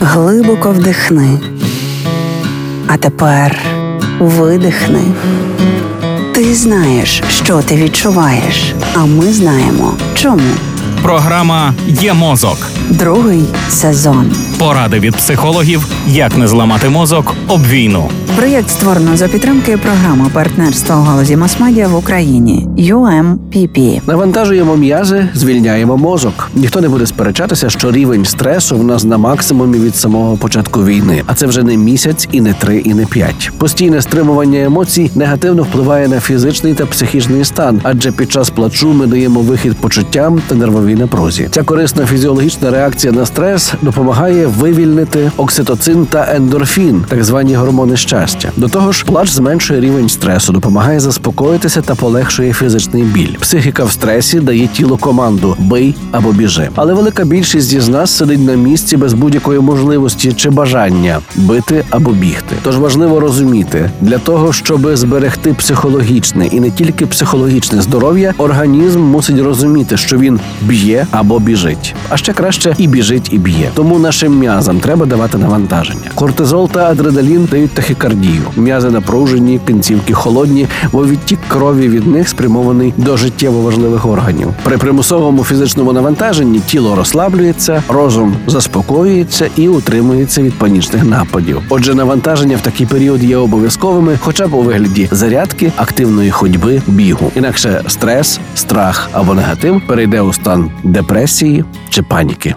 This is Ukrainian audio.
Глибоко вдихни. А тепер видихни. Ти знаєш, що ти відчуваєш, а ми знаємо, чому. Програма Є мозок. Другий сезон. Поради від психологів, як не зламати мозок об війну. Проєкт створено за підтримки програми партнерства у галузі масмедіа в Україні UMPP. Навантажуємо м'язи, звільняємо мозок. Ніхто не буде сперечатися, що рівень стресу в нас на максимумі від самого початку війни. А це вже не місяць, і не три, і не п'ять. Постійне стримування емоцій негативно впливає на фізичний та психічний стан, адже під час плачу ми даємо вихід почуттям та нервовій напрузі. Ця корисна фізіологічна реакція на стрес допомагає вивільнити окситоцин та ендорфін, так звані гормони щастя. До того ж, плач зменшує рівень стресу, допомагає заспокоїтися та полегшує фізичний біль. Психіка в стресі дає тілу команду бий або біжи. Але велика більшість із нас сидить на місці без будь-якої можливості чи бажання бити або бігти. Тож важливо розуміти, для того, щоб зберегти психологічне і не тільки психологічне здоров'я, організм мусить розуміти, що він б'є або біжить, а ще краще і біжить, і б'є. Тому нашим м'язам треба давати навантаження. Кортизол та адреналін дають тахікардію. М'язи напружені, кінцівки холодні, бо відтік крові від них спрямований до життєво важливих органів. При примусовому фізичному навантаженні тіло розслаблюється, розум заспокоюється і утримується від панічних нападів. Отже, навантаження в такий період є обов'язковими, хоча б у вигляді зарядки, активної ходьби, бігу. Інакше стрес, страх або негатив перейде у стан депресії чи паніки.